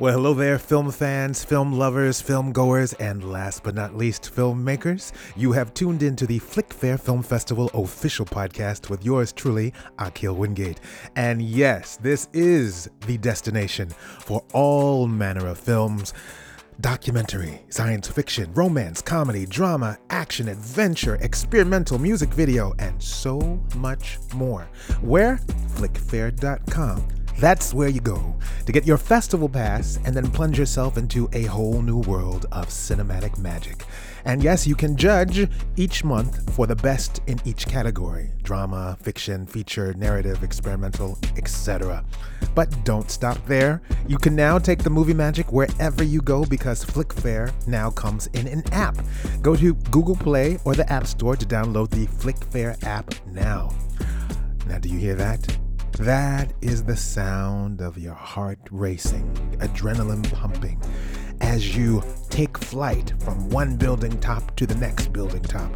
Well, hello there, film fans, film lovers, film goers, and last but not least, filmmakers. You have tuned into the Flick Fair Film Festival official podcast with yours truly, Akil Wingate. And yes, this is the destination for all manner of films documentary, science fiction, romance, comedy, drama, action, adventure, experimental music video, and so much more. Where? Flickfair.com that's where you go to get your festival pass and then plunge yourself into a whole new world of cinematic magic. And yes, you can judge each month for the best in each category drama, fiction, feature, narrative, experimental, etc. But don't stop there. You can now take the movie magic wherever you go because Flickfair now comes in an app. Go to Google Play or the App Store to download the Flickfair app now. Now, do you hear that? That is the sound of your heart racing, adrenaline pumping, as you take flight from one building top to the next building top,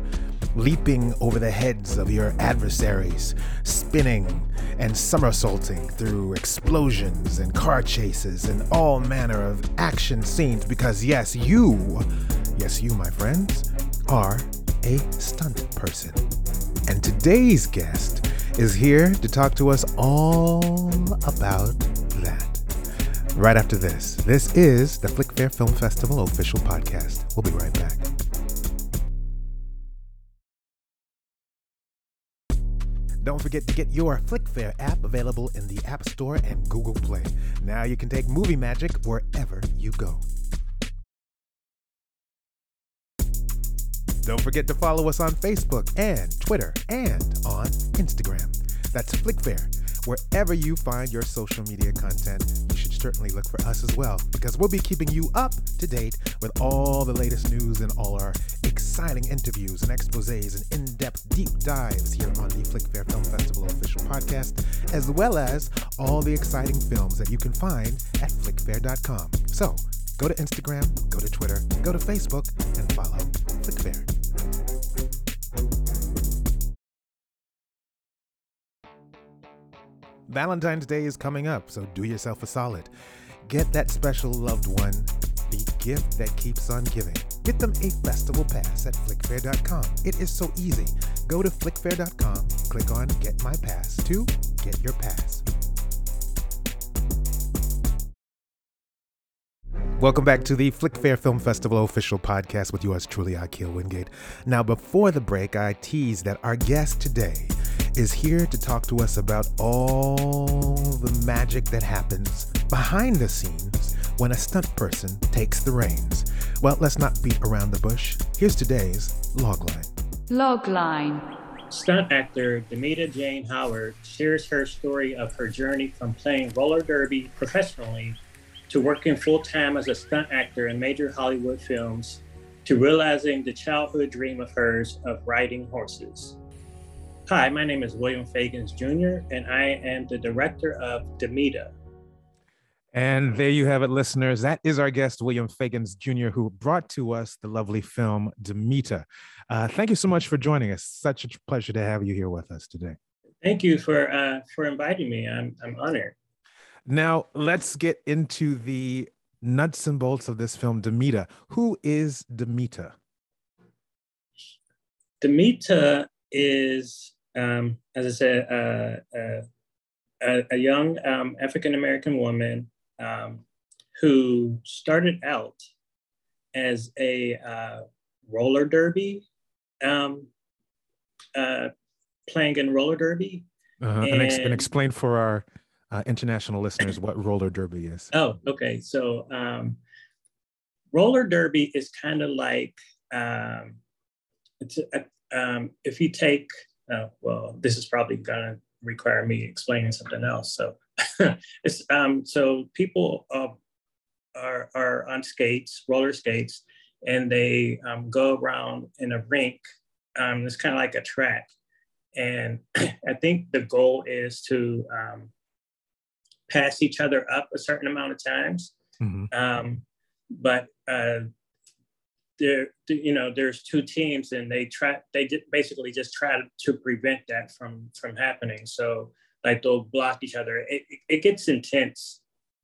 leaping over the heads of your adversaries, spinning and somersaulting through explosions and car chases and all manner of action scenes because, yes, you, yes, you, my friends, are a stunt person. And today's guest is here to talk to us all about that. Right after this, this is the Flick Fair Film Festival official podcast. We'll be right back. Don't forget to get your Flickfair app available in the App Store and Google Play. Now you can take movie magic wherever you go. Don't forget to follow us on Facebook and Twitter and on Instagram. That's Flickfair. Wherever you find your social media content, you should certainly look for us as well because we'll be keeping you up to date with all the latest news and all our exciting interviews and exposés and in depth deep dives here on the Flickfair Film Festival official podcast, as well as all the exciting films that you can find at flickfair.com. So go to Instagram, go to Twitter, go to Facebook, and follow Flickfair. Valentine's Day is coming up, so do yourself a solid. Get that special loved one the gift that keeps on giving. Get them a festival pass at flickfair.com. It is so easy. Go to flickfair.com, click on Get My Pass to get your pass. Welcome back to the Flickfair Film Festival official podcast with yours truly, Akil Wingate. Now, before the break, I teased that our guest today is here to talk to us about all the magic that happens behind the scenes when a stunt person takes the reins. Well, let's not beat around the bush. Here's today's logline. Logline. Stunt actor Demita Jane Howard shares her story of her journey from playing roller derby professionally to working full time as a stunt actor in major Hollywood films to realizing the childhood dream of hers of riding horses. Hi, my name is William Fagans Jr., and I am the director of Demita. And there you have it, listeners. That is our guest, William Fagans Jr., who brought to us the lovely film Demita. Uh, thank you so much for joining us. Such a pleasure to have you here with us today. Thank you for uh, for inviting me. I'm I'm honored. Now let's get into the nuts and bolts of this film, Demita. Who is Demita? Demita is, um, as I said, uh, uh, a, a, young um, African American woman um, who started out as a uh, roller derby, um, uh, playing in roller derby. Uh-huh. And, and, ex- and, explain for our uh, international listeners what roller derby is. Oh, okay. So um, roller derby is kind of like um, it's a, um, if you take, uh, well, this is probably going to require me explaining something else. So it's um, so people uh, are are on skates, roller skates, and they um, go around in a rink. Um, it's kind of like a track, and I think the goal is to pass each other up a certain amount of times. Mm-hmm. Um, but uh, there, you know, there's two teams, and they try. They basically just try to prevent that from from happening. So like they'll block each other. It, it gets intense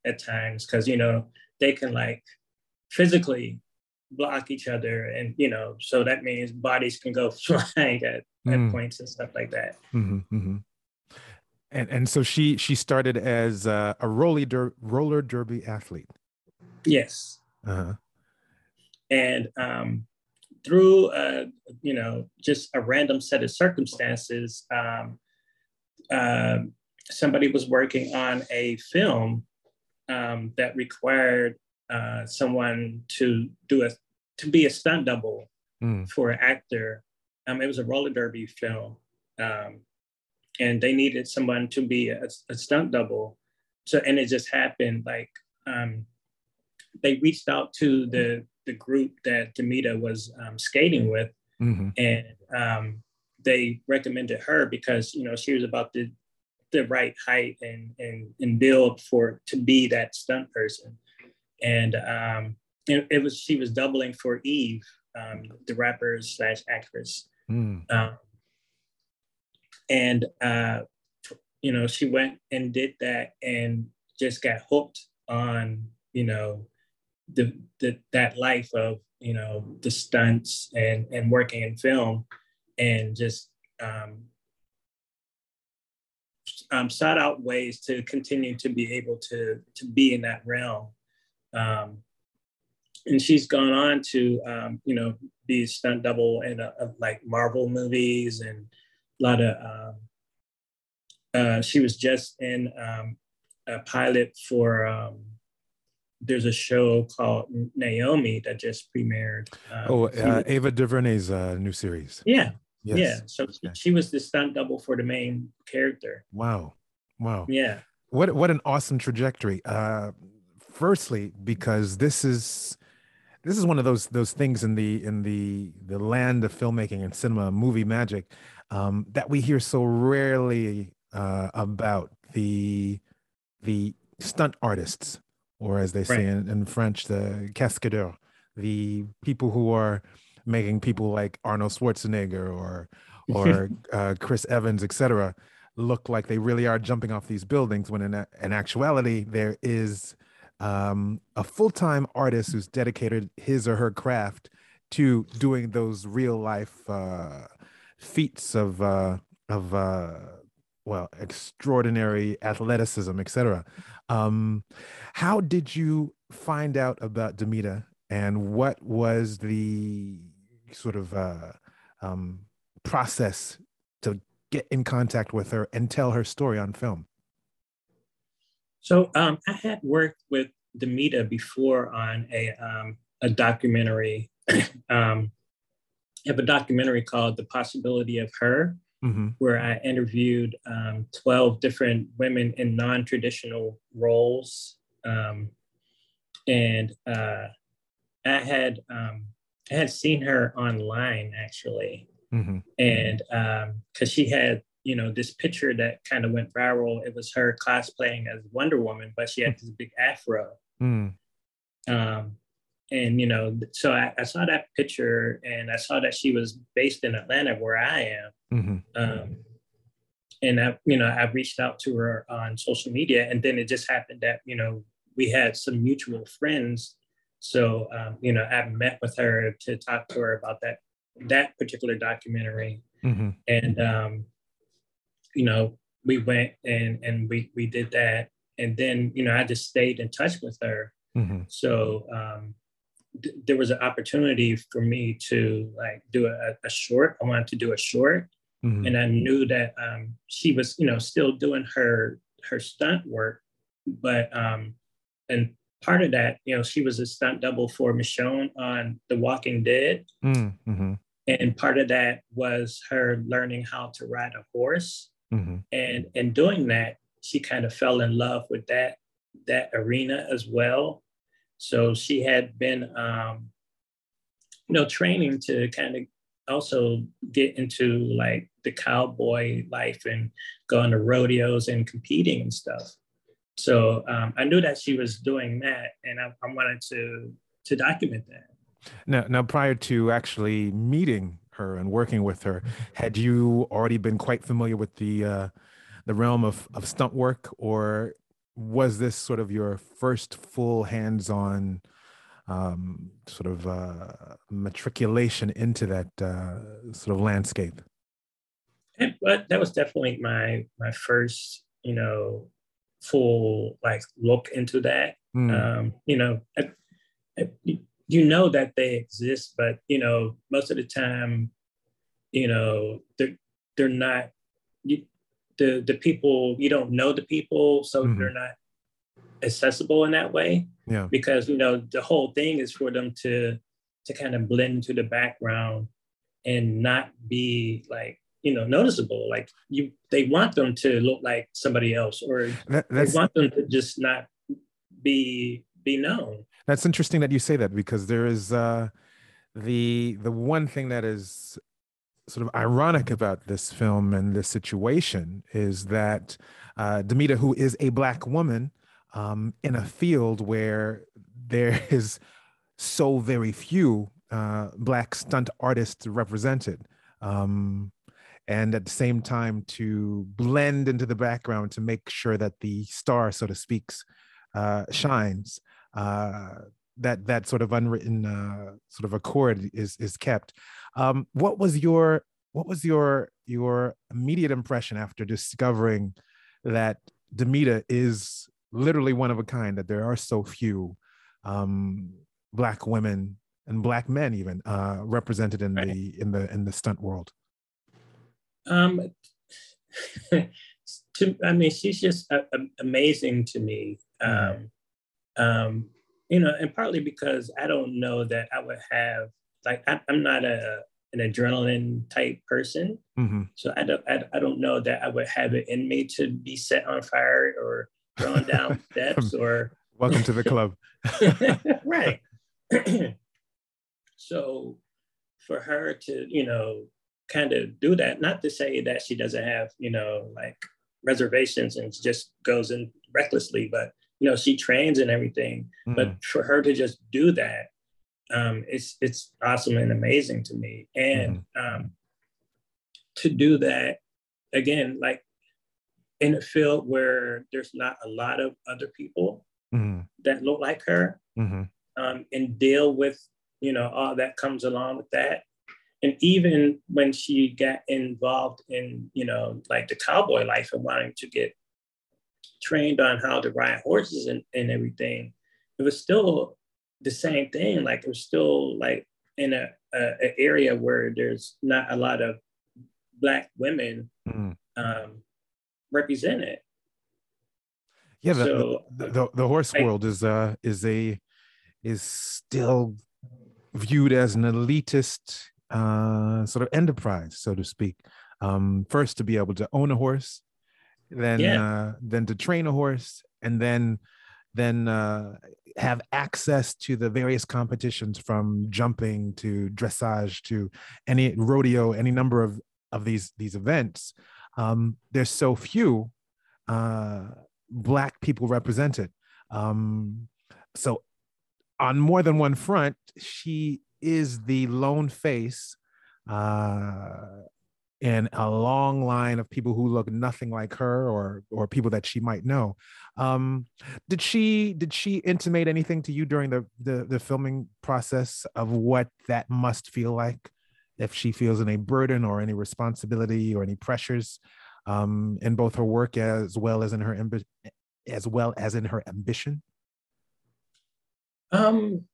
at times because you know they can like physically block each other and you know so that means bodies can go flying at, mm. at points and stuff like that mm-hmm, mm-hmm. And and so she she started as a, a roller der, roller derby athlete yes uh-huh. and um through uh you know just a random set of circumstances um uh, somebody was working on a film um, that required uh, someone to do a to be a stunt double mm. for an actor. Um, it was a roller derby film, um, and they needed someone to be a, a, stunt double. So, and it just happened like um, they reached out to the the group that Demita was um, skating with, mm-hmm. and um, they recommended her because you know she was about the the right height and and and build for to be that stunt person and um, it, it, was she was doubling for Eve, um, the rapper slash actress, mm. um, and uh, you know she went and did that and just got hooked on you know the, the that life of you know the stunts and and working in film and just um, um, sought out ways to continue to be able to to be in that realm. Um, and she's gone on to, um, you know, be stunt double in a, a, like Marvel movies and a lot of. Um, uh, she was just in um, a pilot for. Um, there's a show called Naomi that just premiered. Um, oh, uh, Ava DuVernay's uh, new series. Yeah, yes. yeah. So okay. she was the stunt double for the main character. Wow, wow. Yeah. What what an awesome trajectory. Uh, firstly because this is this is one of those those things in the in the the land of filmmaking and cinema movie magic um, that we hear so rarely uh, about the the stunt artists or as they say right. in, in, french the cascadeurs the people who are making people like arnold schwarzenegger or or uh, chris evans etc look like they really are jumping off these buildings when in, in actuality there is um, a full-time artist who's dedicated his or her craft to doing those real life uh, feats of uh, of uh, well extraordinary athleticism, etc. Um, how did you find out about Demita, and what was the sort of uh, um, process to get in contact with her and tell her story on film? So um, I had worked with Demita before on a, um, a documentary. um, have a documentary called The Possibility of Her, mm-hmm. where I interviewed um, 12 different women in non traditional roles. Um, and uh, I had um, I had seen her online actually, mm-hmm. and because um, she had you know, this picture that kind of went viral. It was her cosplaying as Wonder Woman, but she had this big afro. Mm. Um, and you know, so I, I, saw that picture, and I saw that she was based in Atlanta, where I am. Mm-hmm. Um, and I, you know, I reached out to her on social media, and then it just happened that you know we had some mutual friends. So um, you know, I met with her to talk to her about that that particular documentary, mm-hmm. and um, you know, we went and and we we did that, and then you know I just stayed in touch with her. Mm-hmm. So um, th- there was an opportunity for me to like do a, a short. I wanted to do a short, mm-hmm. and I knew that um, she was you know still doing her her stunt work, but um, and part of that, you know, she was a stunt double for Michonne on The Walking Dead. Mm-hmm. And part of that was her learning how to ride a horse. Mm-hmm. And in doing that, she kind of fell in love with that that arena as well. So she had been, um, you know, training to kind of also get into like the cowboy life and going to rodeos and competing and stuff. So um, I knew that she was doing that, and I, I wanted to to document that. Now, now, prior to actually meeting her and working with her. Had you already been quite familiar with the uh, the realm of, of stunt work, or was this sort of your first full hands-on um, sort of uh, matriculation into that uh, sort of landscape? but that was definitely my my first, you know, full like look into that. Mm. Um, you know, I, I, you know that they exist, but you know, most of the time, you know, they're they're not. You, the the people you don't know the people, so mm-hmm. they're not accessible in that way. Yeah. Because you know the whole thing is for them to to kind of blend into the background and not be like you know noticeable. Like you, they want them to look like somebody else, or that, they want them to just not be be known. That's interesting that you say that because there is uh, the the one thing that is sort of ironic about this film and this situation is that uh, Demita, who is a black woman um, in a field where there is so very few uh, black stunt artists represented. Um, and at the same time to blend into the background to make sure that the star, so to speak, uh, shines. Uh, that that sort of unwritten uh, sort of accord is is kept. Um, what was your what was your your immediate impression after discovering that Demita is literally one of a kind? That there are so few um, black women and black men even uh, represented in right. the in the in the stunt world. Um, to, I mean, she's just a, a, amazing to me. Um, um, you know, and partly because I don't know that I would have like I, am not a an adrenaline type person, mm-hmm. so I don't I, I don't know that I would have it in me to be set on fire or thrown down steps or. Welcome to the club. right. so, for her to you know kind of do that. Not to say that she doesn't have, you know, like reservations and just goes in recklessly, but you know, she trains and everything. Mm. But for her to just do that, um, it's it's awesome and amazing to me. And mm. um, to do that again, like in a field where there's not a lot of other people mm. that look like her, mm-hmm. um, and deal with you know all that comes along with that and even when she got involved in you know like the cowboy life and wanting to get trained on how to ride horses and, and everything it was still the same thing like it was still like in a, a, a area where there's not a lot of black women mm. um, represented yeah the, so, the, the, the, horse like, world is uh is a is still viewed as an elitist uh, sort of enterprise, so to speak. Um, first, to be able to own a horse, then yeah. uh, then to train a horse, and then then uh, have access to the various competitions from jumping to dressage to any rodeo, any number of of these these events. Um, there's so few uh, black people represented. Um, so on more than one front, she is the lone face uh, in a long line of people who look nothing like her or or people that she might know. Um, did she did she intimate anything to you during the, the the filming process of what that must feel like? If she feels any burden or any responsibility or any pressures um, in both her work as well as in her as well as in her ambition? Um,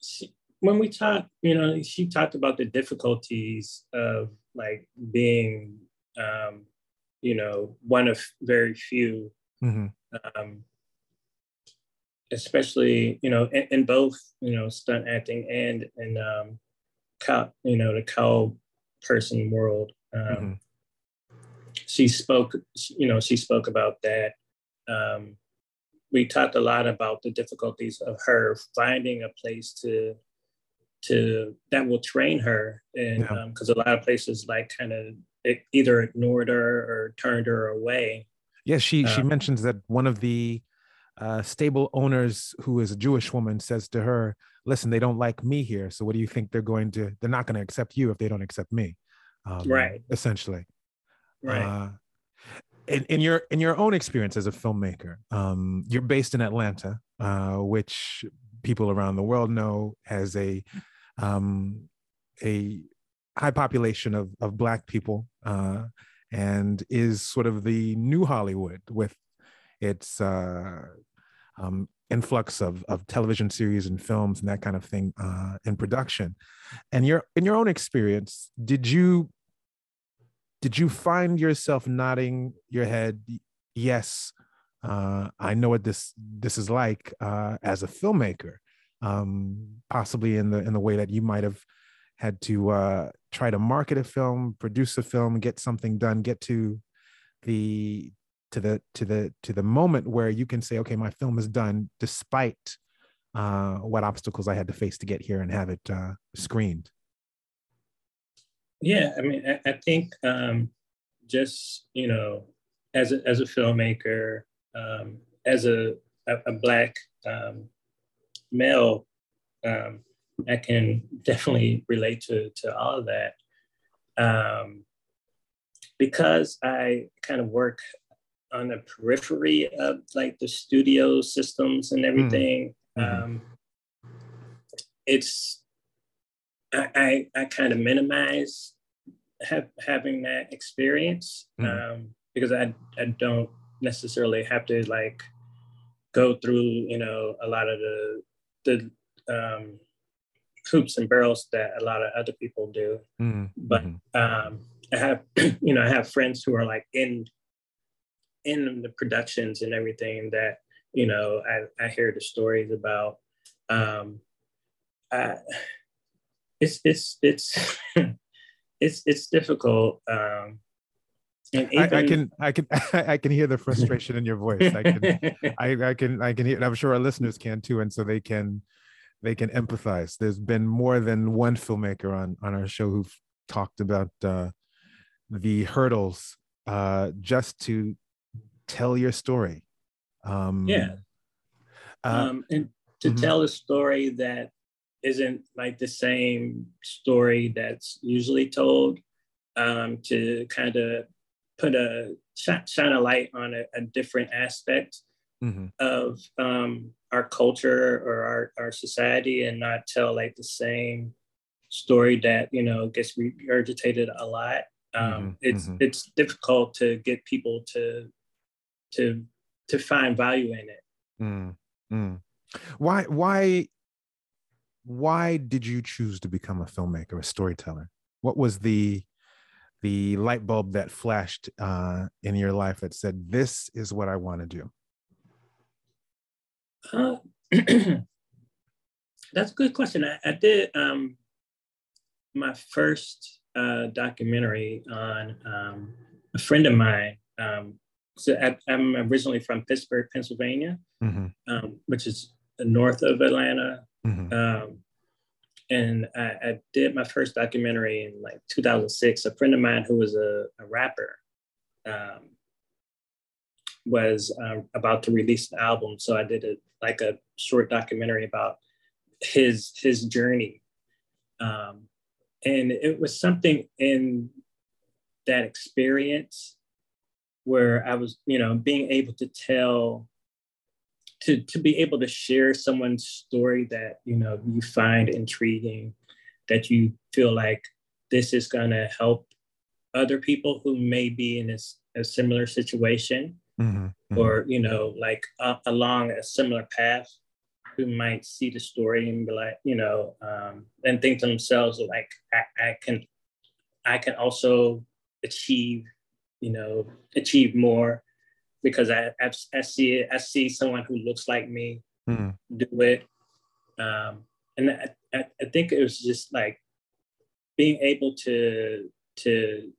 she, when we talked, you know, she talked about the difficulties of like being, um, you know, one of very few, mm-hmm. um, especially, you know, in, in, both, you know, stunt acting and in, um, cow, you know, the cow person world. Um, mm-hmm. She spoke, you know, she spoke about that. Um, we talked a lot about the difficulties of her finding a place to to that will train her and because yeah. um, a lot of places like kind of either ignored her or turned her away. Yeah she um, she mentions that one of the uh, stable owners who is a jewish woman says to her listen they don't like me here so what do you think they're going to they're not going to accept you if they don't accept me um, right. essentially. Right. Uh, in, in your in your own experience as a filmmaker, um, you're based in Atlanta, uh, which people around the world know as a um, a high population of of black people, uh, and is sort of the new Hollywood with its uh, um, influx of of television series and films and that kind of thing uh, in production. And your in your own experience, did you did you find yourself nodding your head yes uh, i know what this this is like uh, as a filmmaker um, possibly in the in the way that you might have had to uh, try to market a film produce a film get something done get to the to the to the to the moment where you can say okay my film is done despite uh, what obstacles i had to face to get here and have it uh, screened. Yeah, I mean, I, I think um, just you know, as a, as a filmmaker, um, as a a, a black um, male, um, I can definitely relate to to all of that. Um, because I kind of work on the periphery of like the studio systems and everything. Mm-hmm. Um, it's I, I, I kind of minimize have, having that experience mm-hmm. um, because I, I don't necessarily have to like go through, you know, a lot of the, the um, hoops and barrels that a lot of other people do. Mm-hmm. But um, I have, you know, I have friends who are like in, in the productions and everything that, you know, I, I hear the stories about. Um, I, it's it's it's it's it's difficult. Um, I, I, can I can I can hear the frustration in your voice. I can I, I can I can hear. I'm sure our listeners can too, and so they can they can empathize. There's been more than one filmmaker on on our show who've talked about uh, the hurdles uh, just to tell your story. Um, yeah, uh, um, and to mm-hmm. tell a story that isn't like the same story that's usually told um, to kind of put a shine a light on a, a different aspect mm-hmm. of um, our culture or our, our society and not tell like the same story that you know gets regurgitated a lot um, mm-hmm. it's mm-hmm. it's difficult to get people to to to find value in it mm-hmm. why why why did you choose to become a filmmaker, a storyteller? What was the the light bulb that flashed uh, in your life that said, "This is what I want to do"? Uh, that's a good question. I, I did um, my first uh, documentary on um, a friend of mine. Um, so I, am originally from Pittsburgh, Pennsylvania, mm-hmm. Um, which is north of Atlanta. Mm-hmm. And I, I, did my first documentary in like 2006. A friend of mine who was a, a rapper um, was um, about to release an album, so I did a like a short documentary about his his journey, um, and it was something in that experience where I was, you know, being able to tell to to be able to share someone's story that you know you find intriguing that you feel like this is going to help other people who may be in a, a similar situation mm-hmm, mm-hmm. or you know like uh, along a similar path who might see the story and be like you know um, and think to themselves like I, I can i can also achieve you know achieve more because I, I, I see it, I see someone who looks like me mm. do it. Um, and I, I, think it was just like being able to, to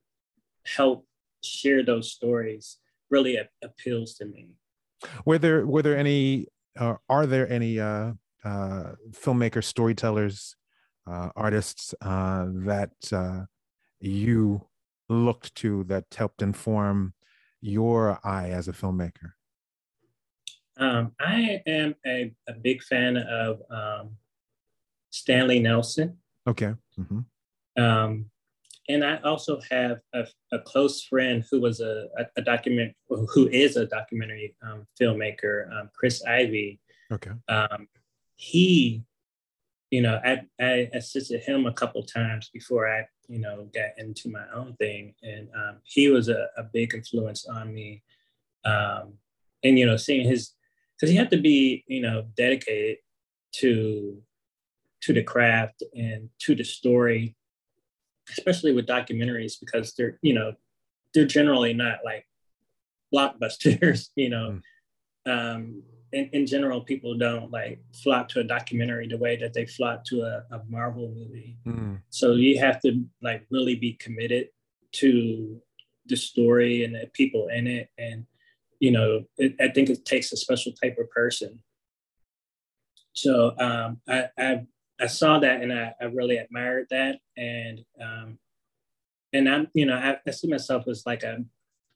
help share those stories really appeals to me. Were there, were there any, uh, are there any uh, uh, filmmakers, storytellers, uh, artists uh, that uh, you looked to that helped inform your eye as a filmmaker? Um, I am a, a, big fan of um, Stanley Nelson. Okay. Mm-hmm. Um, and I also have a, a close friend who was a, a, a, document who is a documentary um, filmmaker, um, Chris Ivey. Okay. Um, he, you know, I, I assisted him a couple times before I, you know, got into my own thing, and um, he was a, a, big influence on me. Um, and you know, seeing his, because he had to be, you know, dedicated to to the craft and to the story especially with documentaries because they're you know they're generally not like blockbusters you know mm. um in, in general people don't like flock to a documentary the way that they flock to a, a marvel movie mm. so you have to like really be committed to the story and the people in it and you know it, i think it takes a special type of person so um, I, I I saw that and I, I really admired that. And um, and I'm, you know, I, I see myself as like a,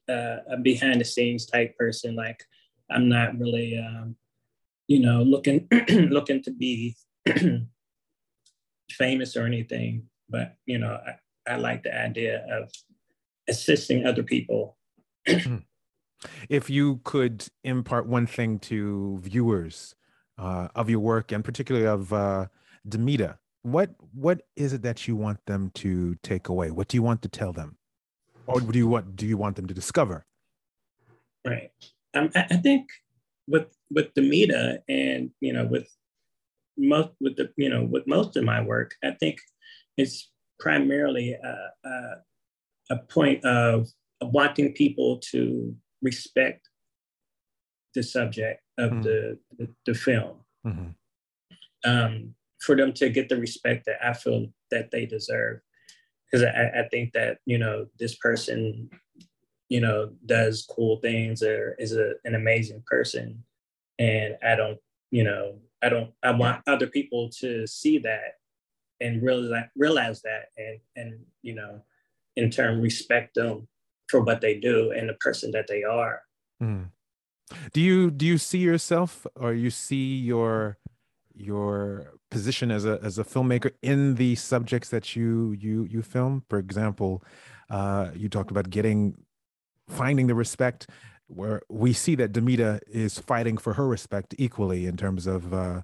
a, a, behind the scenes type person. Like I'm not really, um, you know, looking looking to be famous or anything. But you know, I, I like the idea of assisting other people. if you could impart one thing to viewers uh, of your work and particularly of uh, Demita, what what is it that you want them to take away? What do you want to tell them, or do you want do you want them to discover? Right. Um, I, I think with with Demita, and you know, with most with the you know with most of my work, I think it's primarily a, a, a point of, of wanting people to respect the subject of mm-hmm. the, the, the film. Mm-hmm. Um, for them to get the respect that I feel that they deserve. Because I, I think that, you know, this person, you know, does cool things or is a, an amazing person. And I don't, you know, I don't, I want other people to see that and realize, realize that and, and, you know, in turn respect them for what they do and the person that they are. Mm. Do you, do you see yourself or you see your, your position as a as a filmmaker in the subjects that you you you film for example uh you talked about getting finding the respect where we see that Demita is fighting for her respect equally in terms of uh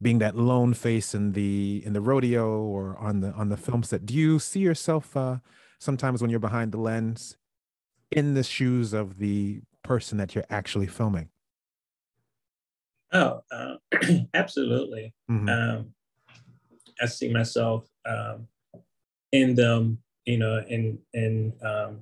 being that lone face in the in the rodeo or on the on the film set do you see yourself uh sometimes when you're behind the lens in the shoes of the person that you're actually filming Oh, uh, absolutely. Mm-hmm. Um, I see myself um, in them, you know, in in um,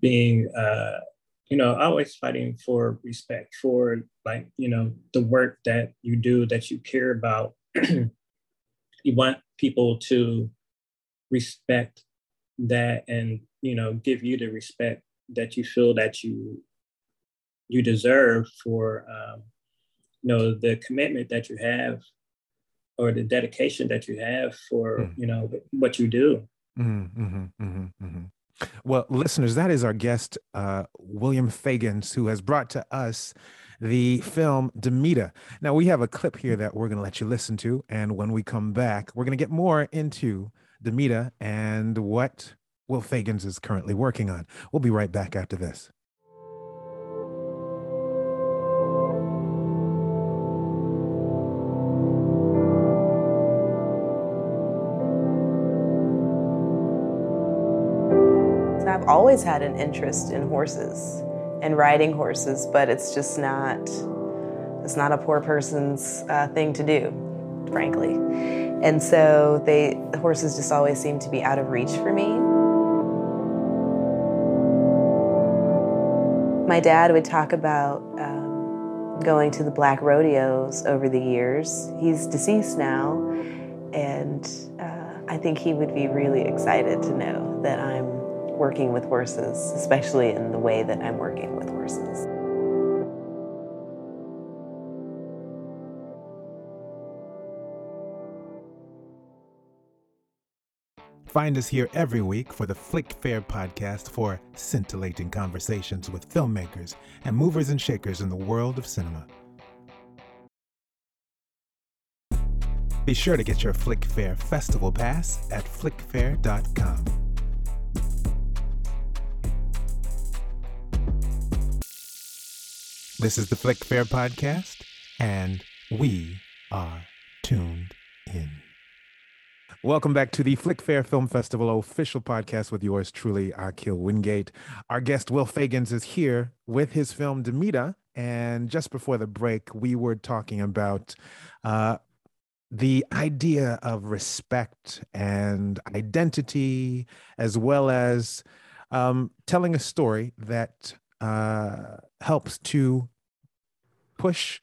being, uh, you know, always fighting for respect for like, you know, the work that you do that you care about. you want people to respect that and you know give you the respect that you feel that you you deserve for um, you know the commitment that you have or the dedication that you have for mm. you know what you do mm-hmm, mm-hmm, mm-hmm, mm-hmm, well listeners that is our guest uh, william fagans who has brought to us the film demita. Now we have a clip here that we're going to let you listen to and when we come back we're going to get more into demita and what will fagans is currently working on. We'll be right back after this always had an interest in horses and riding horses, but it's just not it's not a poor person's uh, thing to do, frankly. And so they the horses just always seem to be out of reach for me. My dad would talk about um, going to the black rodeos over the years. He's deceased now, and uh, I think he would be really excited to know that I'm working with horses, especially in the way that I'm working with horses. Find us here every week for the Flick Fair podcast for scintillating conversations with filmmakers and movers and shakers in the world of cinema. Be sure to get your Flick Fair Festival Pass at flickfair.com. This is the Flick Fair podcast, and we are tuned in. Welcome back to the Flick Fair Film Festival official podcast with yours truly, Akil Wingate. Our guest, Will Fagans, is here with his film Demita. And just before the break, we were talking about uh, the idea of respect and identity, as well as um, telling a story that uh, helps to push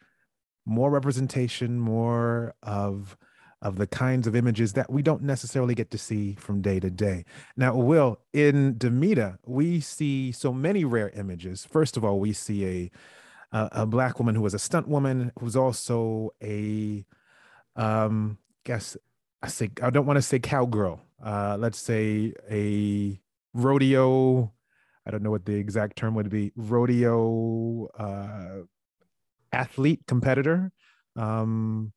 more representation, more of of the kinds of images that we don't necessarily get to see from day to day. Now, Will, in Demita, we see so many rare images. First of all, we see a a, a black woman who was a stunt woman, who's also a um, guess I say I don't want to say cowgirl. Uh, let's say a rodeo. I don't know what the exact term would be. Rodeo uh, athlete competitor, um,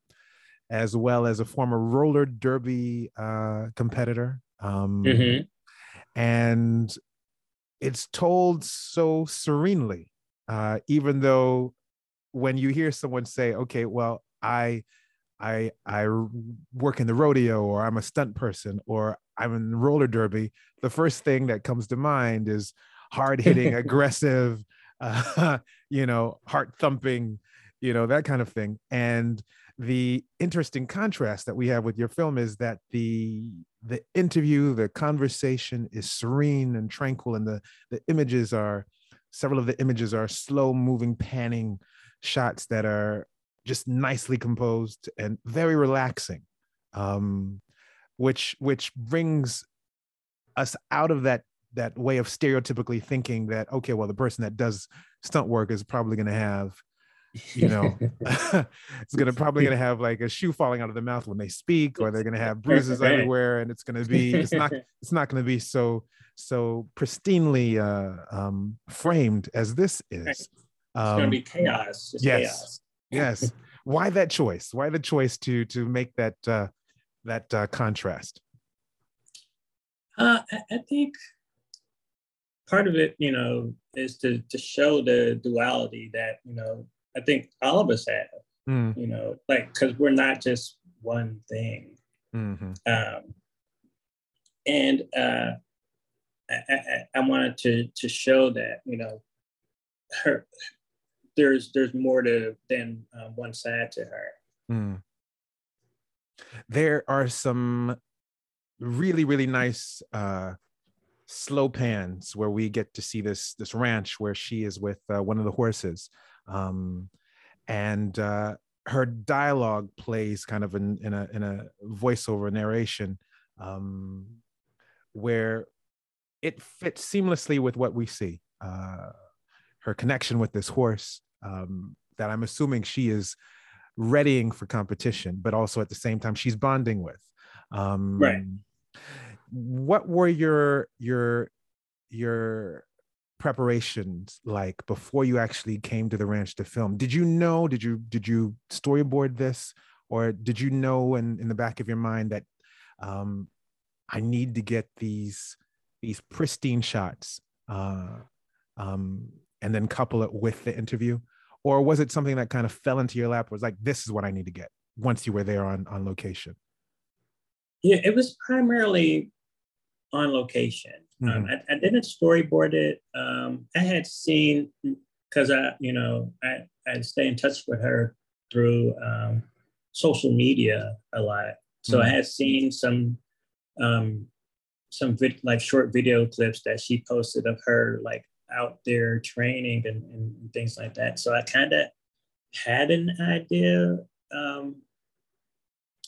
as well as a former roller derby uh, competitor. Um, mm-hmm. And it's told so serenely, uh, even though when you hear someone say, "Okay, well, I." I I work in the rodeo or I'm a stunt person or I'm in roller derby, the first thing that comes to mind is hard hitting, aggressive, uh, you know, heart thumping, you know, that kind of thing. And the interesting contrast that we have with your film is that the the interview, the conversation is serene and tranquil, and the the images are several of the images are slow moving, panning shots that are just nicely composed and very relaxing, um, which which brings us out of that that way of stereotypically thinking that okay, well, the person that does stunt work is probably going to have you know it's gonna probably gonna have like a shoe falling out of the mouth when they speak or they're gonna have bruises everywhere and it's gonna be it's not it's not gonna be so so pristinely uh um framed as this is. It's gonna be um, chaos yes. chaos. Yes. Why that choice? Why the choice to to make that uh that uh, contrast? Uh i think part of it you know is to to show the duality that you know i think all of us have mm. you know like because we're not just one thing mm-hmm. um and uh I, I, I wanted to to show that you know her there's there's more to than uh, one side to her. Mm. There are some really really nice uh, slow pans where we get to see this this ranch where she is with uh, one of the horses, um, and uh, her dialogue plays kind of in, in a in a voiceover narration um, where it fits seamlessly with what we see. Uh, her connection with this horse um, that I'm assuming she is readying for competition, but also at the same time she's bonding with. Um, right. What were your your your preparations like before you actually came to the ranch to film? Did you know? Did you did you storyboard this, or did you know in in the back of your mind that um, I need to get these these pristine shots? Uh, um, and then couple it with the interview or was it something that kind of fell into your lap was like this is what i need to get once you were there on on location yeah it was primarily on location um, mm-hmm. um, I, I, didn't storyboard it um, i had seen because i you know i i stay in touch with her through um, social media a lot so mm-hmm. i had seen some um, some vid- like short video clips that she posted of her like out there training and, and things like that. So I kind of had an idea um,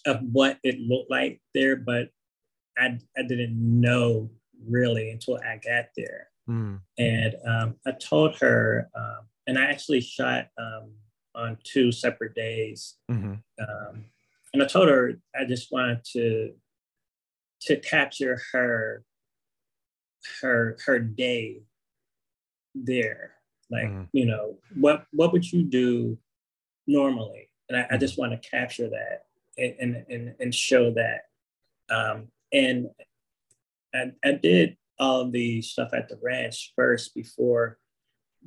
of what it looked like there, but I, I didn't know really until I got there. Mm. And um, I told her, um, and I actually shot um, on two separate days. Mm-hmm. Um, and I told her I just wanted to to capture her her her day there like mm. you know what what would you do normally and i, I just mm-hmm. want to capture that and and and show that um and I, I did all the stuff at the ranch first before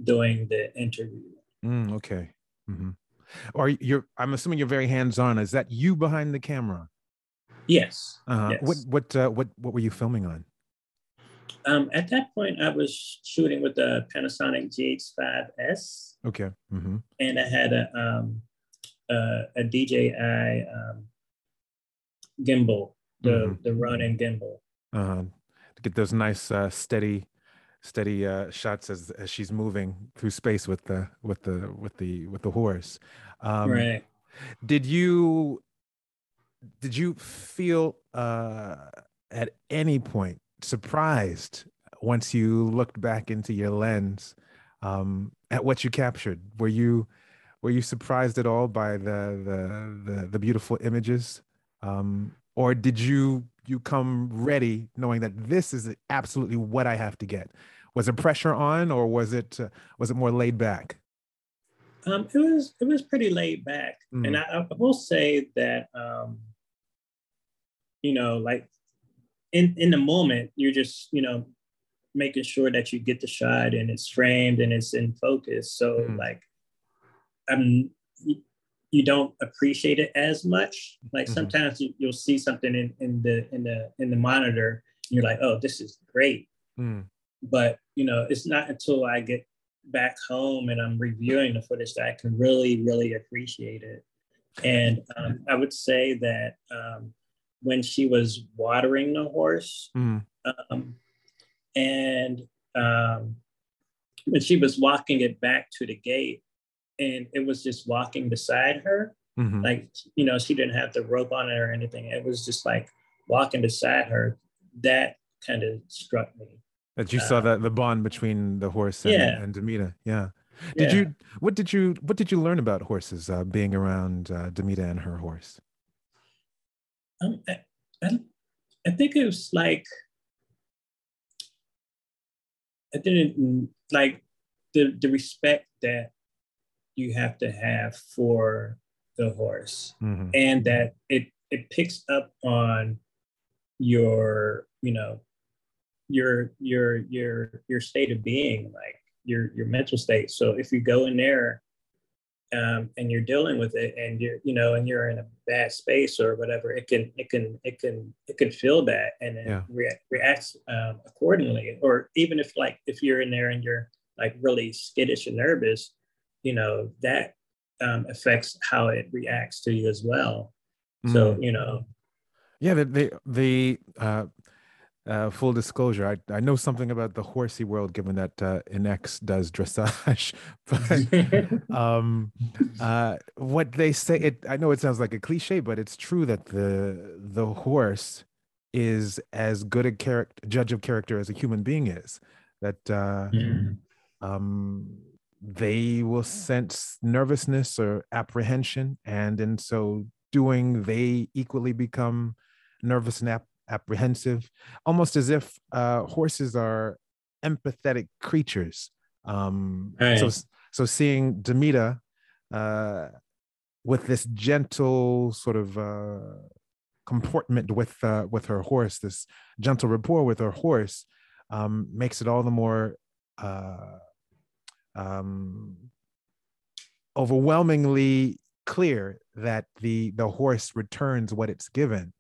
doing the interview Mm, okay. Mm-hmm. Or you're, I'm assuming you're very hands-on. Is that you behind the camera? Yes. Uh-huh. yes. What what uh, what what were you filming on? Um, at that point, I was shooting with the Panasonic GH5S. Okay. Mm-hmm. And I had a um, a, a DJI um, gimbal, the mm-hmm. the Ronin gimbal. Uh-huh. To get those nice uh, steady steady uh, shots as as she's moving through space with the with the with the with the horse. Um, right. Did you did you feel uh, at any point surprised once you looked back into your lens um, at what you captured? Were you were you surprised at all by the the the, the beautiful images, um, or did you you come ready knowing that this is absolutely what I have to get? Was it pressure on, or was it uh, was it more laid back? Um, it was it was pretty laid back, mm. and I, I, will say that um, you know, like in in the moment, you're just you know making sure that you get the shot and it's framed and it's in focus. So mm. like, I'm you, don't appreciate it as much. Like mm-hmm. sometimes you, will see something in, in the in the in the monitor, and you're like, oh, this is great. Mm. But you know, it's not until I get back home and I'm reviewing the footage that I can really, really appreciate it. And um, I would say that um, when she was watering the horse, mm. um, and um, when she was walking it back to the gate, and it was just walking beside her, mm-hmm. like you know, she didn't have the rope on it or anything. It was just like walking beside her. That kind of struck me. That you uh, saw the the bond between the horse and, yeah. and Demita. Yeah. Did yeah. you what did you what did you learn about horses uh, being around uh, Demita and her horse? Um, I, I, I think it was like I didn't like the the respect that you have to have for the horse, mm-hmm. and that it it picks up on your you know your your your your state of being like your your mental state so if you go in there um, and you're dealing with it and you're you know and you're in a bad space or whatever it can it can it can it can feel that and it yeah. react, reacts um, accordingly or even if like if you're in there and you're like really skittish and nervous you know that um, affects how it reacts to you as well mm. so you know yeah the the, the uh uh, full disclosure, I, I know something about the horsey world, given that uh, Inex does dressage. but um, uh, what they say, it I know it sounds like a cliche, but it's true that the the horse is as good a character judge of character as a human being is. That uh, mm. um, they will sense nervousness or apprehension, and in so doing, they equally become nervous and ap- apprehensive, almost as if uh, horses are empathetic creatures. Um, right. So, so seeing Demita uh, with this gentle sort of uh, comportment with uh, with her horse, this gentle rapport with her horse, um, makes it all the more uh, um, overwhelmingly clear that the the horse returns what it's given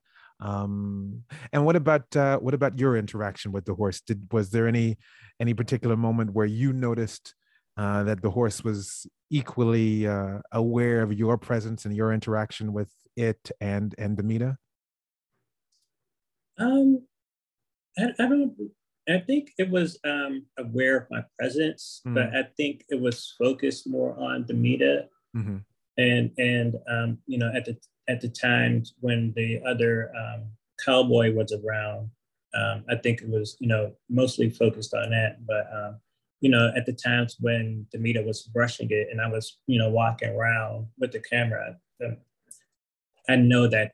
um and what about uh what about your interaction with the horse did was there any any particular moment where you noticed uh that the horse was equally uh aware of your presence and your interaction with it and and Demita? um I, I don't I think it was um aware of my presence, mm. but I think it was focused more on Demita. Mm-hmm. And and um, you know, at the at the times when the other um, cowboy was around. Um, I think it was, you know, mostly focused on that. But, um, you know, at the times when the Demita was brushing it and I was, you know, walking around with the camera, the, I know that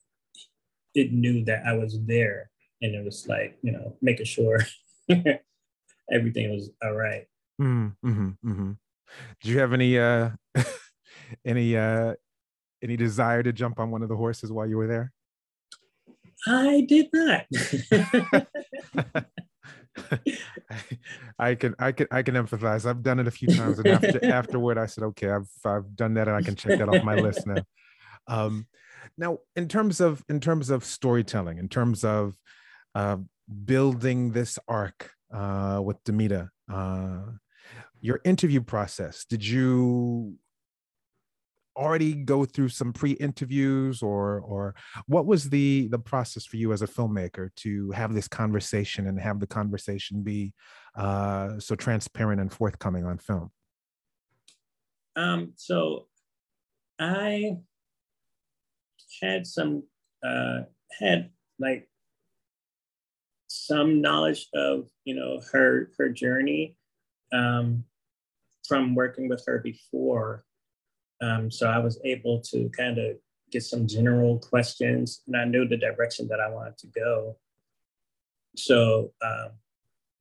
it knew that I was there. And it was like, you know, making sure everything was all right. Mm-hmm, mm-hmm. Did you have any, uh, any, uh, any desire to jump on one of the horses while you were there? I did not. I can I can I can empathize. I've done it a few times, and after afterward, I said, okay, I've I've done that, and I can check that off my list now. Um, now, in terms of in terms of storytelling, in terms of uh, building this arc uh, with Demita, uh, your interview process, did you already go through some pre-interviews or or what was the the process for you as a filmmaker to have this conversation and have the conversation be uh, so transparent and forthcoming on film? Um, so i had some uh, had like some knowledge of you know her her journey um, from working with her before um, so I was able to kind of get some general questions, and I knew the direction that I wanted to go. So um,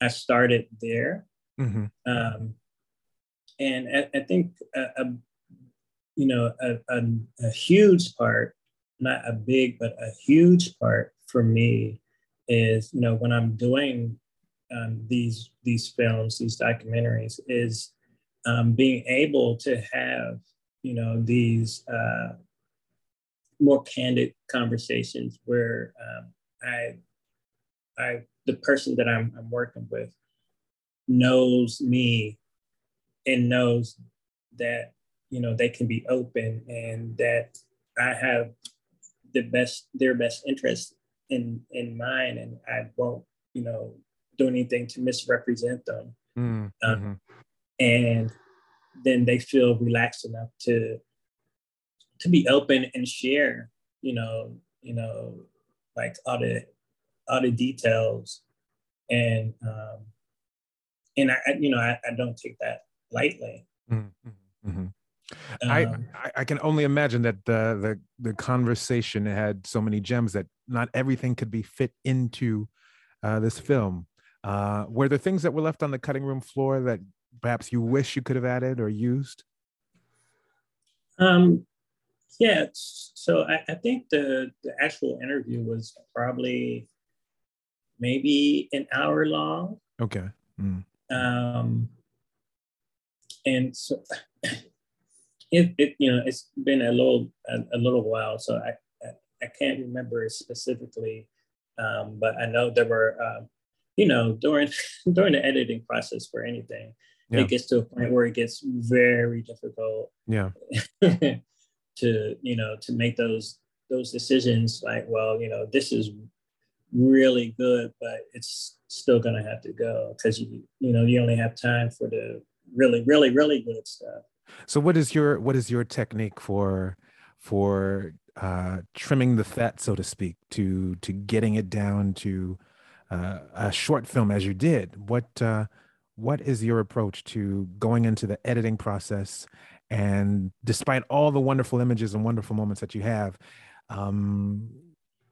I started there, mm-hmm. um, and I, I think a, a, you know a, a, a huge part, not a big but a huge part for me is you know when I'm doing um, these these films, these documentaries, is um, being able to have you know, these uh, more candid conversations where um, I, I, the person that I'm, I'm working with knows me and knows that, you know, they can be open and that I have the best, their best interest in, in mind. And I won't, you know, do anything to misrepresent them. Mm, um, mm-hmm. and then they feel relaxed enough to to be open and share you know you know like all the all the details and um and i you know i, I don't take that lightly mm-hmm. Um, I, I can only imagine that the, the the conversation had so many gems that not everything could be fit into uh, this film. Uh, were there things that were left on the cutting room floor that perhaps you wish you could have added or used? Um, yeah, so I, I think the, the actual interview was probably maybe an hour long. Okay. Mm. Um, and so it, it, you know, it's been a little, a, a little while, so I, I, I, can't remember specifically, um, but I know there were, uh, you know, during during the editing process for anything, yeah. it gets to a point where it gets very difficult yeah to you know to make those those decisions like well you know this is really good but it's still going to have to go because you you know you only have time for the really really really good stuff so what is your what is your technique for for uh trimming the fat so to speak to to getting it down to uh, a short film as you did? What uh what is your approach to going into the editing process and despite all the wonderful images and wonderful moments that you have um,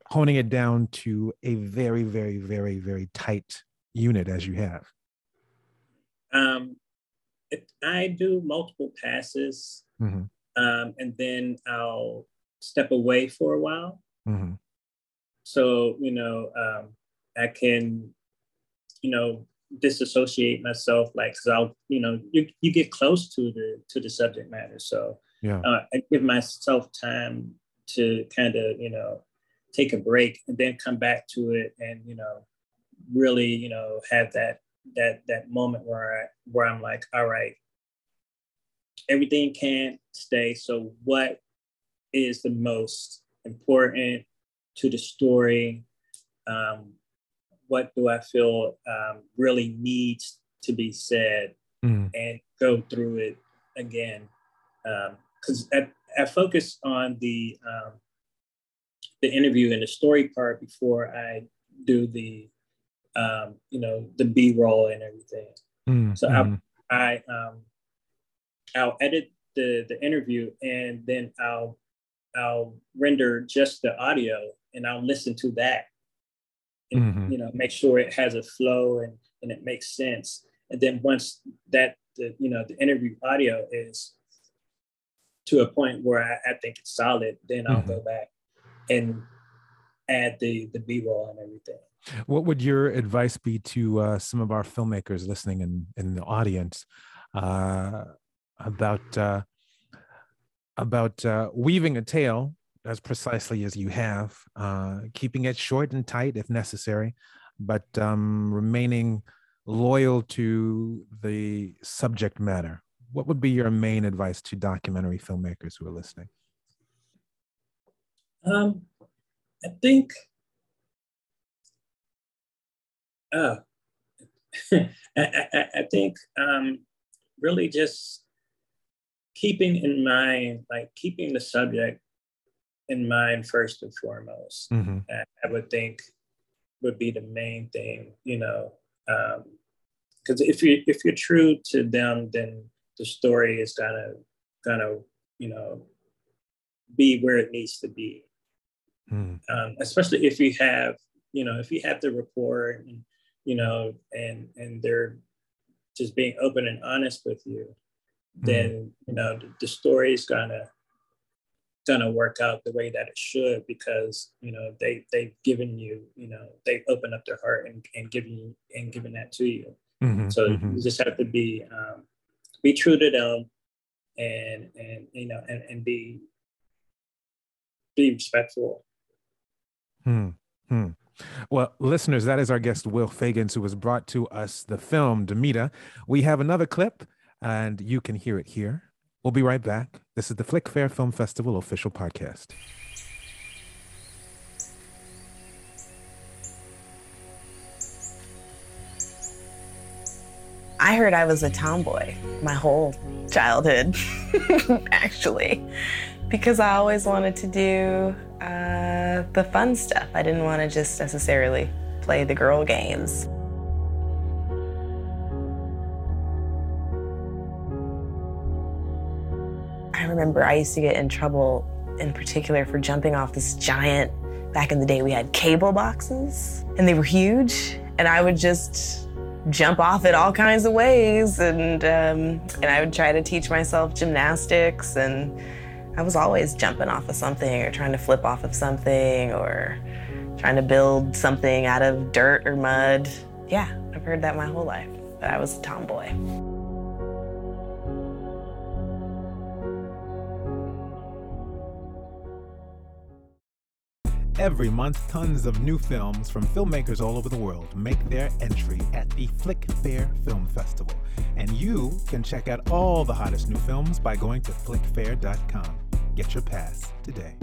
honing it down to a very very very very tight unit as you have? Um, it, i do multiple passes mm-hmm. um, and then i'll step away for a while mm-hmm. so you know um, i can you know disassociate myself like because i'll you know you, you get close to the to the subject matter so yeah uh, i give myself time to kind of you know take a break and then come back to it and you know really you know have that that that moment where i where i'm like all right everything can't stay so what is the most important to the story um, what do I feel um, really needs to be said mm. and go through it again. Because um, I, I focus on the um, the interview and the story part before I do the um, you know the B roll and everything. Mm. So mm. I I um, I'll edit the the interview and then I'll I'll render just the audio and I'll listen to that and, mm-hmm. you know make sure it has a flow and and it makes sense and then once that the you know the interview audio is to a point where I, I think it's solid then I'll mm-hmm. go back and add the the b-roll and everything What would your advice be to uh, some of our filmmakers listening in, in the audience uh, about uh, about uh, weaving a tale as precisely as you have, uh, keeping it short and tight if necessary, but um, remaining loyal to the subject matter? What would be your main advice to documentary filmmakers who are listening? Um, I think uh, I, I, I, think um, really just keeping in mind, like keeping the subject in mind first and foremost. Mm-hmm. I, I, would think would be the main thing, you know, because um, if you if you're true to them, then the story is gonna gonna you know be where it needs to be. Mm. Um, especially if you have you know if you have the rapport and you know and and they're just being open and honest with you, mm. then you know the, the story is gonna gonna work out the way that it should because you know they they've given you you know they've opened up their heart and, and given you and given that to you mm-hmm, so mm-hmm. you just have to be um, be true to them and and you know and, and be be respectful hmm. Hmm. Well, listeners, that is our guest, Will Fagans, who has brought to us the film Demita. We have another clip, and you can hear it here. We'll be right back. This is the Flick Fair Film Festival official podcast. I heard I was a tomboy my whole childhood, actually, because I always wanted to do uh, the fun stuff. I didn't want to just necessarily play the girl games. I remember I used to get in trouble in particular for jumping off this giant, back in the day we had cable boxes and they were huge. And I would just jump off it all kinds of ways. And, um, and I would try to teach myself gymnastics. And I was always jumping off of something or trying to flip off of something or trying to build something out of dirt or mud. Yeah, I've heard that my whole life, that I was a tomboy. Every month, tons of new films from filmmakers all over the world make their entry at the Flick Fair Film Festival. And you can check out all the hottest new films by going to flickfair.com. Get your pass today.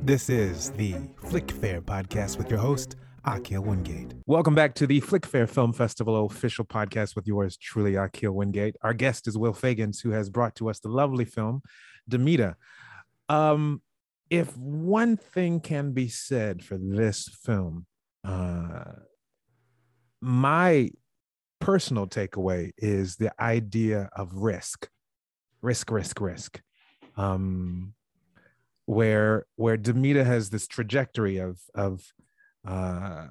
This is the Flick Fair podcast with your host, Akil Wingate. Welcome back to the Flick Fair Film Festival official podcast with yours truly, Akil Wingate. Our guest is Will Fagans, who has brought to us the lovely film, Demita. Um, if one thing can be said for this film, uh, my personal takeaway is the idea of risk, risk, risk, risk. Um, where where Demita has this trajectory of of uh,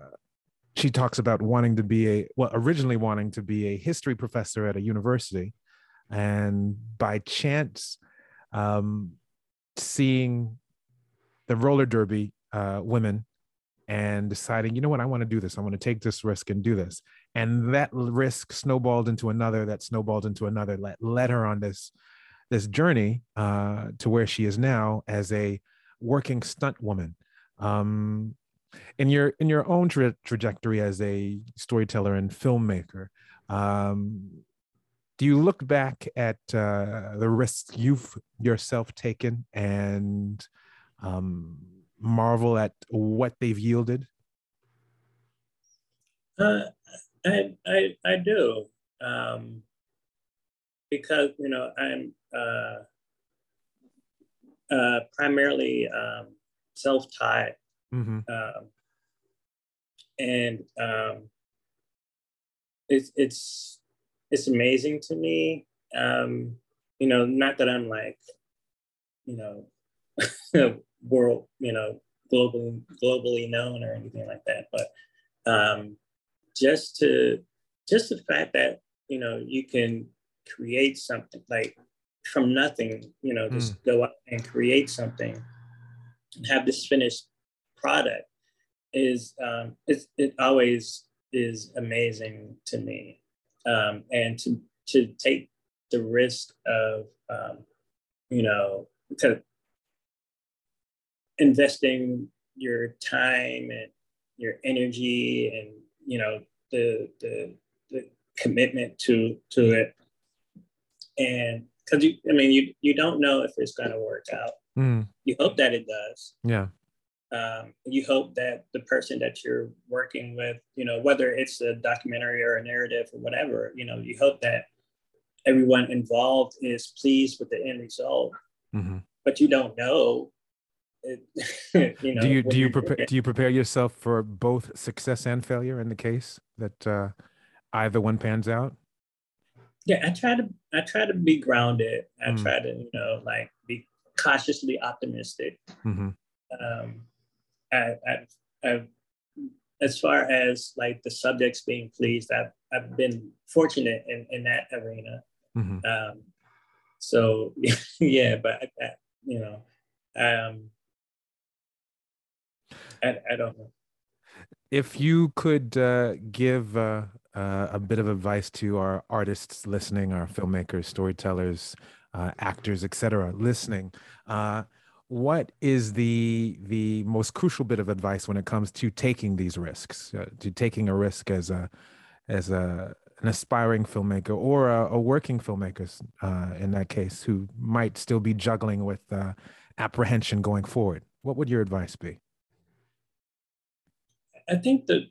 she talks about wanting to be a well originally wanting to be a history professor at a university and by chance um, seeing the roller derby uh, women and deciding you know what? I want to do this. I want to take this risk and do this. And that risk snowballed into another that snowballed into another that led her on this this journey uh, to where she is now as a working stunt woman. Um, in your in your own tra- trajectory as a storyteller and filmmaker um, do you look back at uh, the risks you've yourself taken and um, marvel at what they've yielded uh, I, I, I do um, because you know i'm uh, uh primarily um, self-taught Mm-hmm. Um, and um, it's it's it's amazing to me. Um, you know, not that I'm like, you know, world, you know, globally globally known or anything like that, but um, just to just the fact that you know you can create something like from nothing, you know, just mm. go out and create something and have this finished product is um, it, it always is amazing to me. Um, and to to take the risk of um, you know to investing your time and your energy and you know the the, the commitment to to it. And because you i mean you you don't know if it's going to work out. Mm. you hope that it does. Yeah. Um, you hope that the person that you're working with you know whether it's a documentary or a narrative or whatever you know you hope that everyone involved is pleased with the end result. Mm-hmm. but you don't know you know, do you do you prepare do you prepare yourself for both success and failure in the case that uh, either one pans out? Yeah, I try to I try to be grounded. I mm. try to you know like be cautiously optimistic. Mm-hmm. Um, I, I, I, as far as like the subjects being pleased, I've I've been fortunate in in that arena. Mm-hmm. Um, so yeah, but I, I, you know, um, I, I don't know. If you could uh, give uh, uh, a bit of advice to our artists listening, our filmmakers, storytellers, uh, actors, etc., listening, uh, what is the the most crucial bit of advice when it comes to taking these risks, uh, to taking a risk as a as a an aspiring filmmaker or a, a working filmmaker in that case who might still be juggling with apprehension going forward? What would your advice be? I think the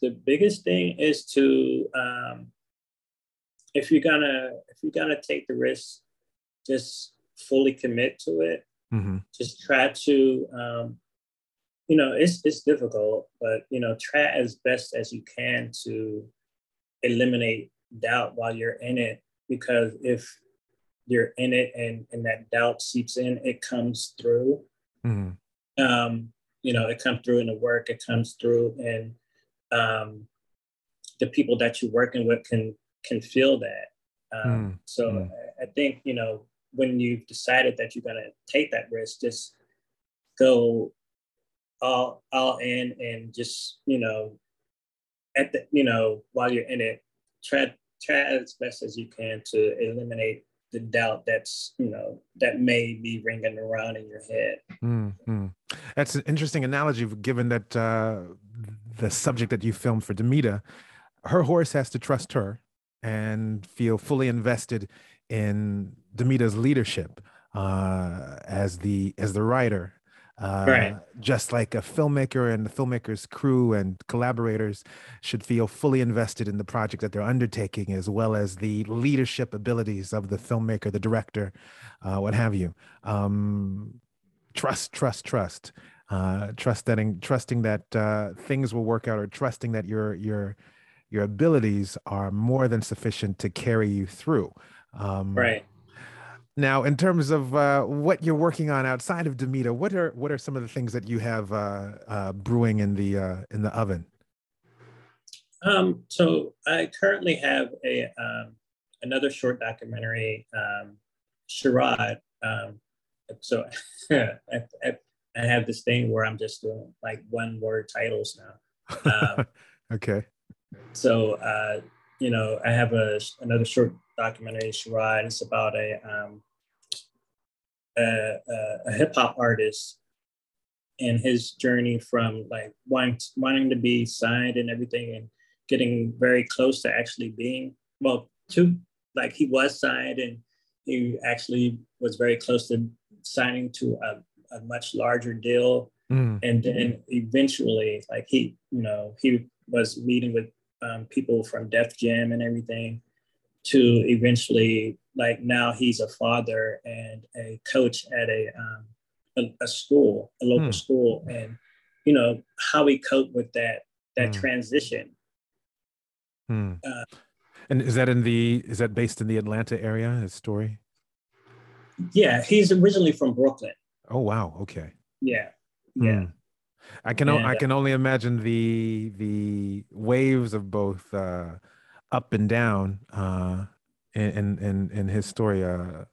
the biggest thing is to um, if you're gonna if you're gonna take the risk, just fully commit to it. Mm-hmm. Just try to um, you know it's it's difficult, but you know try as best as you can to eliminate doubt while you're in it because if you're in it and and that doubt seeps in, it comes through. Mm-hmm. Um, you know, it comes through in the work, it comes through in um, the people that you're working with can can feel that. Um, mm. So mm. I think you know when you've decided that you're gonna take that risk, just go all all in and just you know at the you know while you're in it, try try as best as you can to eliminate the doubt that's you know that may be ringing around in your head mm-hmm. that's an interesting analogy given that uh, the subject that you filmed for demita her horse has to trust her and feel fully invested in demita's leadership uh, as the as the rider uh, right. Just like a filmmaker and the filmmaker's crew and collaborators should feel fully invested in the project that they're undertaking, as well as the leadership abilities of the filmmaker, the director, uh, what have you. Um, trust, trust, trust. Uh, trust that, in, trusting that uh, things will work out, or trusting that your your your abilities are more than sufficient to carry you through. Um, right. Now, in terms of uh, what you're working on outside of Demita, what are what are some of the things that you have uh, uh, brewing in the uh, in the oven? Um, so I currently have a um, another short documentary, um, Sherrod. Um, so I, I, I, have this thing where I'm just doing like one word titles now. Um, okay. So uh, you know, I have a another short documentary, Sherrod. It's about a um, a, a, a hip hop artist and his journey from like wanting wanting to be signed and everything, and getting very close to actually being well, to like he was signed and he actually was very close to signing to a, a much larger deal. Mm. And then eventually, like he, you know, he was meeting with um, people from Def Jam and everything to eventually like now he's a father and a coach at a um, a, a, school, a local hmm. school, and you know how we cope with that that hmm. transition. Hmm. Uh, and is that in the is that based in the Atlanta area? His story. Yeah, he's originally from Brooklyn. Oh wow! Okay. Yeah, yeah. I can and, I can only imagine the the waves of both uh, up and down uh, in in in his story, uh,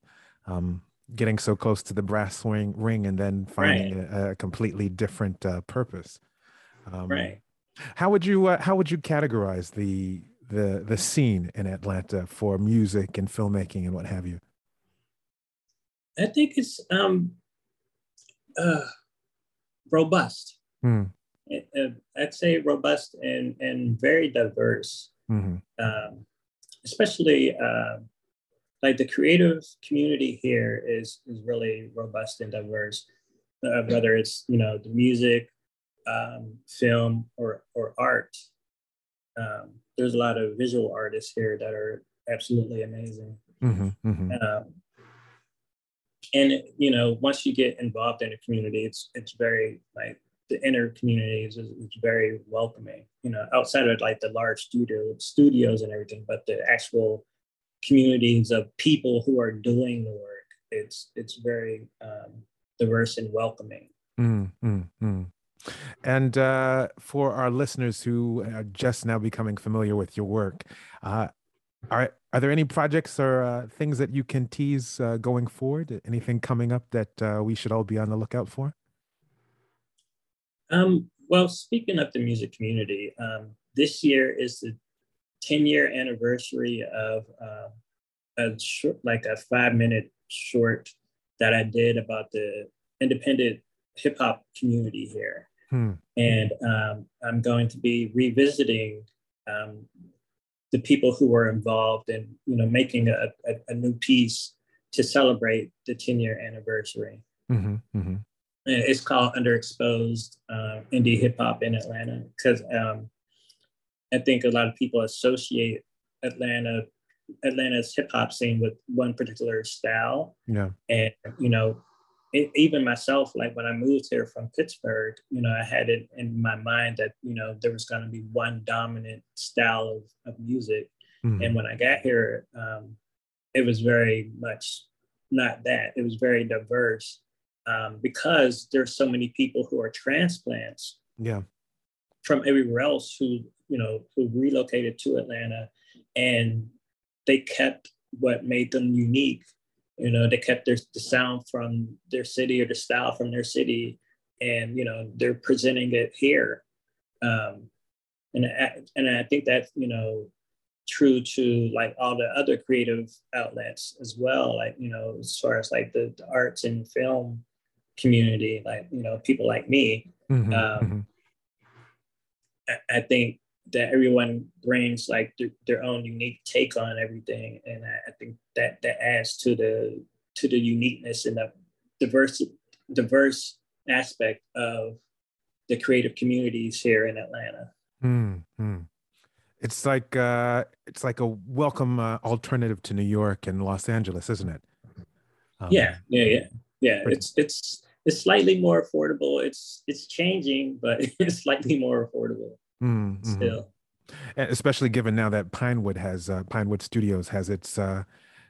um, getting so close to the brass ring, ring and then finding right. a, a, completely different uh, purpose. Um, right. How would you uh, how would you categorize the the the scene in Atlanta for music and filmmaking and what have you? I think it's um, uh, robust. Hmm. Uh, I'd say robust and and very diverse. Mm-hmm. Um, especially uh, like the creative community here is is really robust and diverse. Uh, whether it's you know the music, um, film, or or art. Um, there's a lot of visual artists here that are absolutely amazing. Mm-hmm, mm-hmm. Um, and you know, once you get involved in a community, it's it's very like the inner communities is, is very welcoming. You know, outside of like the large studio studios and everything, but the actual communities of people who are doing the work, it's it's very um, diverse and welcoming. Mm, mm, mm. And uh, for our listeners who are just now becoming familiar with your work, uh, are are there any projects or uh, things that you can tease uh, going forward? Anything coming up that uh, we should all be on the lookout for? Um, well, speaking of the music community, um, this year is the 10 year anniversary of uh, a short, like a five minute short that I did about the independent hip hop community here. Hmm. And um, I'm going to be revisiting um, the people who were involved in, you know, making a, a, a new piece to celebrate the 10 year anniversary. Mm-hmm, mm-hmm. It's called Underexposed uh, Indie Hip Hop in Atlanta because um, I think a lot of people associate Atlanta Atlanta's hip hop scene with one particular style. Yeah. And you know, it, even myself, like when I moved here from Pittsburgh, you know, I had it in my mind that you know there was going to be one dominant style of, of music. Mm-hmm. And when I got here, um, it was very much not that. It was very diverse um, because there's so many people who are transplants. Yeah. From everywhere else who you know who relocated to Atlanta, and they kept what made them unique. You know, they kept their the sound from their city or the style from their city, and you know they're presenting it here. Um, and I, and I think that's you know true to like all the other creative outlets as well. Like you know, as far as like the, the arts and film community, like you know, people like me. Mm-hmm, um, mm-hmm. I, I think that everyone brings like their, their, own unique take on everything and I, I, think that that adds to the to the uniqueness and the diverse diverse aspect of the creative communities here in atlanta mm-hmm. it's like uh it's like a welcome uh, alternative to new york and los angeles isn't it um, yeah yeah yeah yeah it's it's it's slightly more affordable it's it's changing but it's slightly more affordable mm, mm-hmm. still. Especially given now that Pinewood has uh, Pinewood Studios has its uh,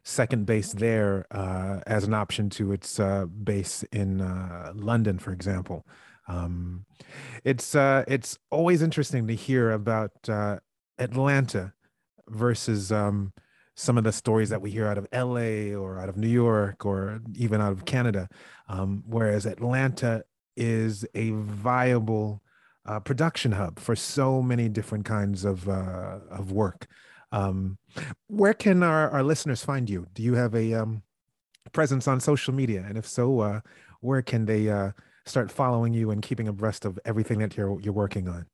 second base there uh, as an option to its uh, base in uh, London, for example. Um, it's uh, it's always interesting to hear about Atlanta versus um, some of the stories that we hear out of LA or out of New York or even out of Canada. Um, whereas Atlanta is a viable uh, production hub for so many different kinds of uh, of work. Um, where can our, our listeners find you? Do you have a um, presence on social media? And if so, uh, where can they uh, start following you and keeping abreast of everything that you're you're working on?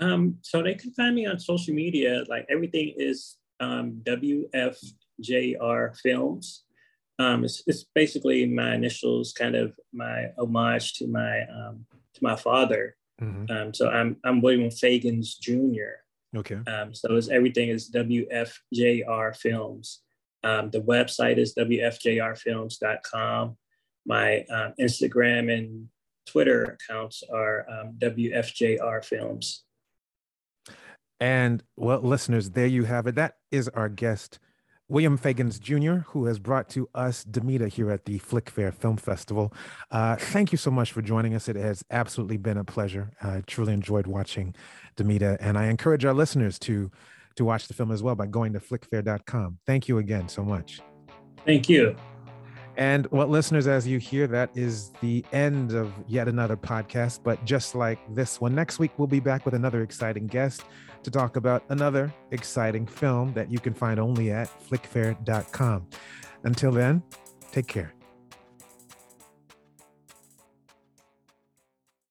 Um, so they can find me on social media. Like everything is um, WFJR Films. Um, it's, it's, basically my initials, kind of my homage to my um, my father. Mm-hmm. Um, so I'm I'm William Fagans Jr. Okay. Um, so it's, everything is WFJR Films. Um, the website is WFJRfilms.com. My um, Instagram and Twitter accounts are um, WFJR Films. And well, listeners, there you have it. That is our guest, William Fagans Jr., who has brought to us Demita here at the Flick Fair Film Festival. Uh, thank you so much for joining us. It has absolutely been a pleasure. I truly enjoyed watching Demita, and I encourage our listeners to to watch the film as well by going to flickfair.com. Thank you again so much. Thank you. And what listeners, as you hear, that is the end of yet another podcast. But just like this one, next week we'll be back with another exciting guest to talk about another exciting film that you can find only at flickfair.com. Until then, take care.